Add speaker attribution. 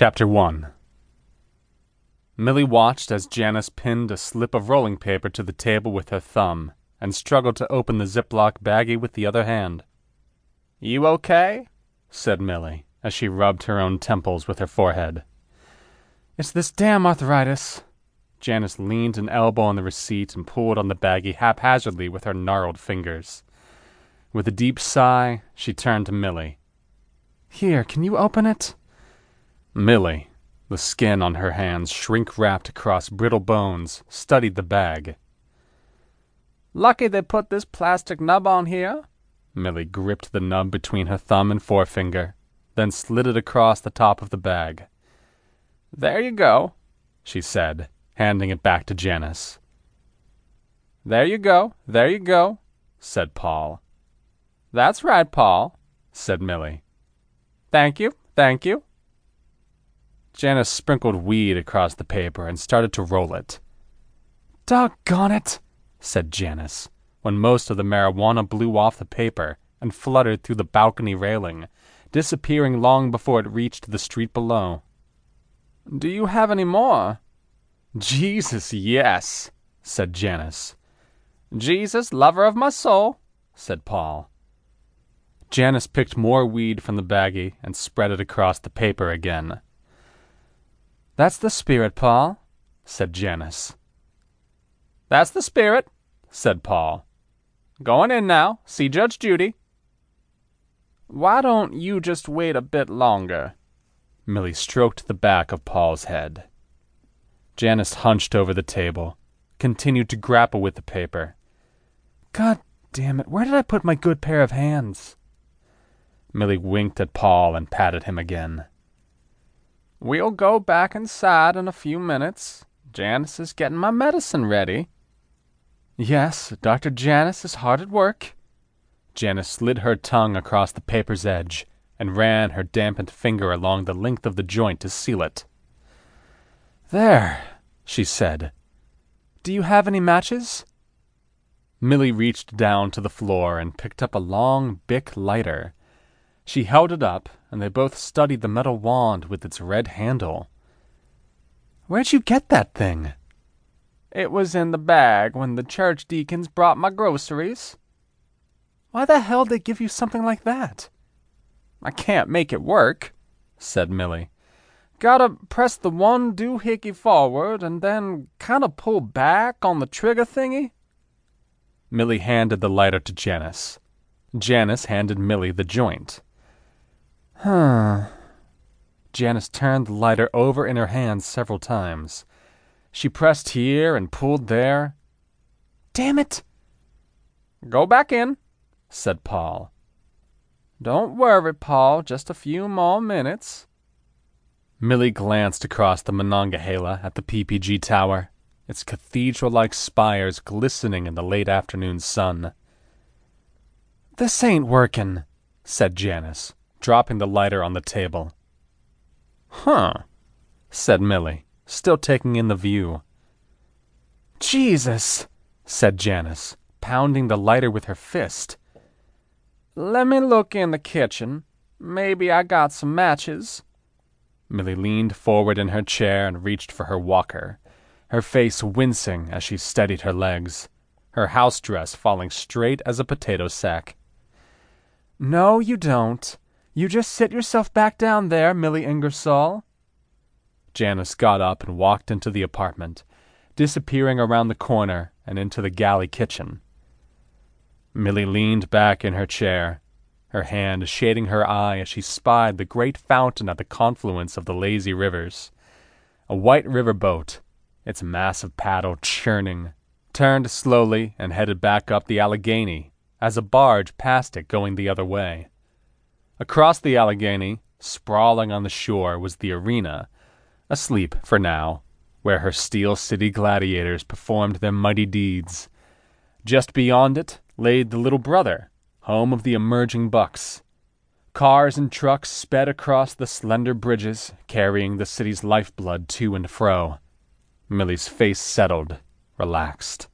Speaker 1: Chapter 1 Millie watched as Janice pinned a slip of rolling paper to the table with her thumb and struggled to open the Ziploc baggie with the other hand. You okay? said Millie as she rubbed her own temples with her forehead. It's this damn arthritis. Janice leaned an elbow on the receipt and pulled on the baggie haphazardly with her gnarled fingers. With a deep sigh, she turned to Millie. Here, can you open it? Millie, the skin on her hands shrink wrapped across brittle bones, studied the bag.
Speaker 2: Lucky they put this plastic nub on here.
Speaker 1: Millie gripped the nub between her thumb and forefinger, then slid it across the top of the bag.
Speaker 2: There you go,
Speaker 1: she said, handing it back to Janice.
Speaker 2: There you go, there you go, said Paul. That's right, Paul, said Millie. Thank you, thank you.
Speaker 1: Janice sprinkled weed across the paper and started to roll it.
Speaker 3: Doggone it,
Speaker 1: said Janice, when most of the marijuana blew off the paper and fluttered through the balcony railing, disappearing long before it reached the street below.
Speaker 2: Do you have any more?
Speaker 1: Jesus, yes, said Janice.
Speaker 2: Jesus, lover of my soul, said Paul.
Speaker 1: Janice picked more weed from the baggie and spread it across the paper again.
Speaker 3: That's the spirit, Paul, said Janice.
Speaker 2: That's the spirit, said Paul. Going in now. See Judge Judy. Why don't you just wait a bit longer?
Speaker 1: Millie stroked the back of Paul's head. Janice hunched over the table, continued to grapple with the paper.
Speaker 3: God damn it, where did I put my good pair of hands?
Speaker 1: Millie winked at Paul and patted him again.
Speaker 2: We'll go back inside in a few minutes. Janice is getting my medicine ready.
Speaker 3: Yes, Dr. Janice is hard at work.
Speaker 1: Janice slid her tongue across the paper's edge and ran her dampened finger along the length of the joint to seal it.
Speaker 3: There, she said. Do you have any matches?
Speaker 1: Millie reached down to the floor and picked up a long Bic lighter. She held it up, and they both studied the metal wand with its red handle.
Speaker 3: Where'd you get that thing?
Speaker 2: It was in the bag when the church deacons brought my groceries.
Speaker 3: Why the hell they give you something like that?
Speaker 2: I can't make it work, said Millie. Gotta press the one doohickey forward and then kinda pull back on the trigger thingy.
Speaker 1: Millie handed the lighter to Janice. Janice handed Millie the joint.
Speaker 3: Huh.
Speaker 1: Janice turned the lighter over in her hands several times. She pressed here and pulled there.
Speaker 3: Damn it!
Speaker 2: Go back in, said Paul. Don't worry, Paul, just a few more minutes.
Speaker 1: Millie glanced across the Monongahela at the PPG Tower, its cathedral like spires glistening in the late afternoon sun.
Speaker 3: This ain't workin',
Speaker 1: said Janice, dropping the lighter on the table.
Speaker 2: Huh,
Speaker 1: said Millie, still taking in the view.
Speaker 3: Jesus,
Speaker 1: said Janice, pounding the lighter with her fist.
Speaker 2: Let me look in the kitchen. Maybe I got some matches.
Speaker 1: Millie leaned forward in her chair and reached for her walker, her face wincing as she steadied her legs, her house dress falling straight as a potato sack.
Speaker 3: No, you don't. You just sit yourself back down there, Millie Ingersoll.
Speaker 1: Janice got up and walked into the apartment, disappearing around the corner and into the galley kitchen. Millie leaned back in her chair, her hand shading her eye as she spied the great fountain at the confluence of the lazy rivers. A white river boat, its massive paddle churning, turned slowly and headed back up the Allegheny as a barge passed it going the other way. Across the Allegheny, sprawling on the shore, was the arena, asleep for now, where her Steel City gladiators performed their mighty deeds. Just beyond it lay the Little Brother, home of the emerging Bucs. Cars and trucks sped across the slender bridges, carrying the city's lifeblood to and fro. Millie's face settled, relaxed.